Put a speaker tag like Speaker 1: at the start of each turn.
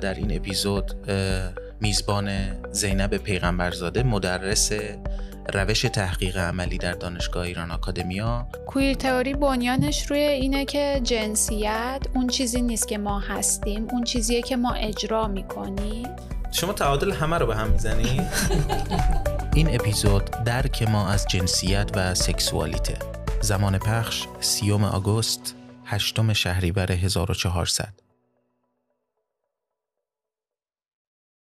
Speaker 1: در این اپیزود میزبان زینب پیغمبرزاده مدرس روش تحقیق عملی در دانشگاه ایران آکادمیا.
Speaker 2: کویر تئوری بنیانش روی اینه که جنسیت اون چیزی نیست که ما هستیم اون چیزیه که ما اجرا می‌کنیم.
Speaker 3: شما تعادل همه رو به هم می‌زنی؟
Speaker 1: این اپیزود درک ما از جنسیت و سکسوالیته. زمان پخش سیوم آگوست هشتم شهریور 1400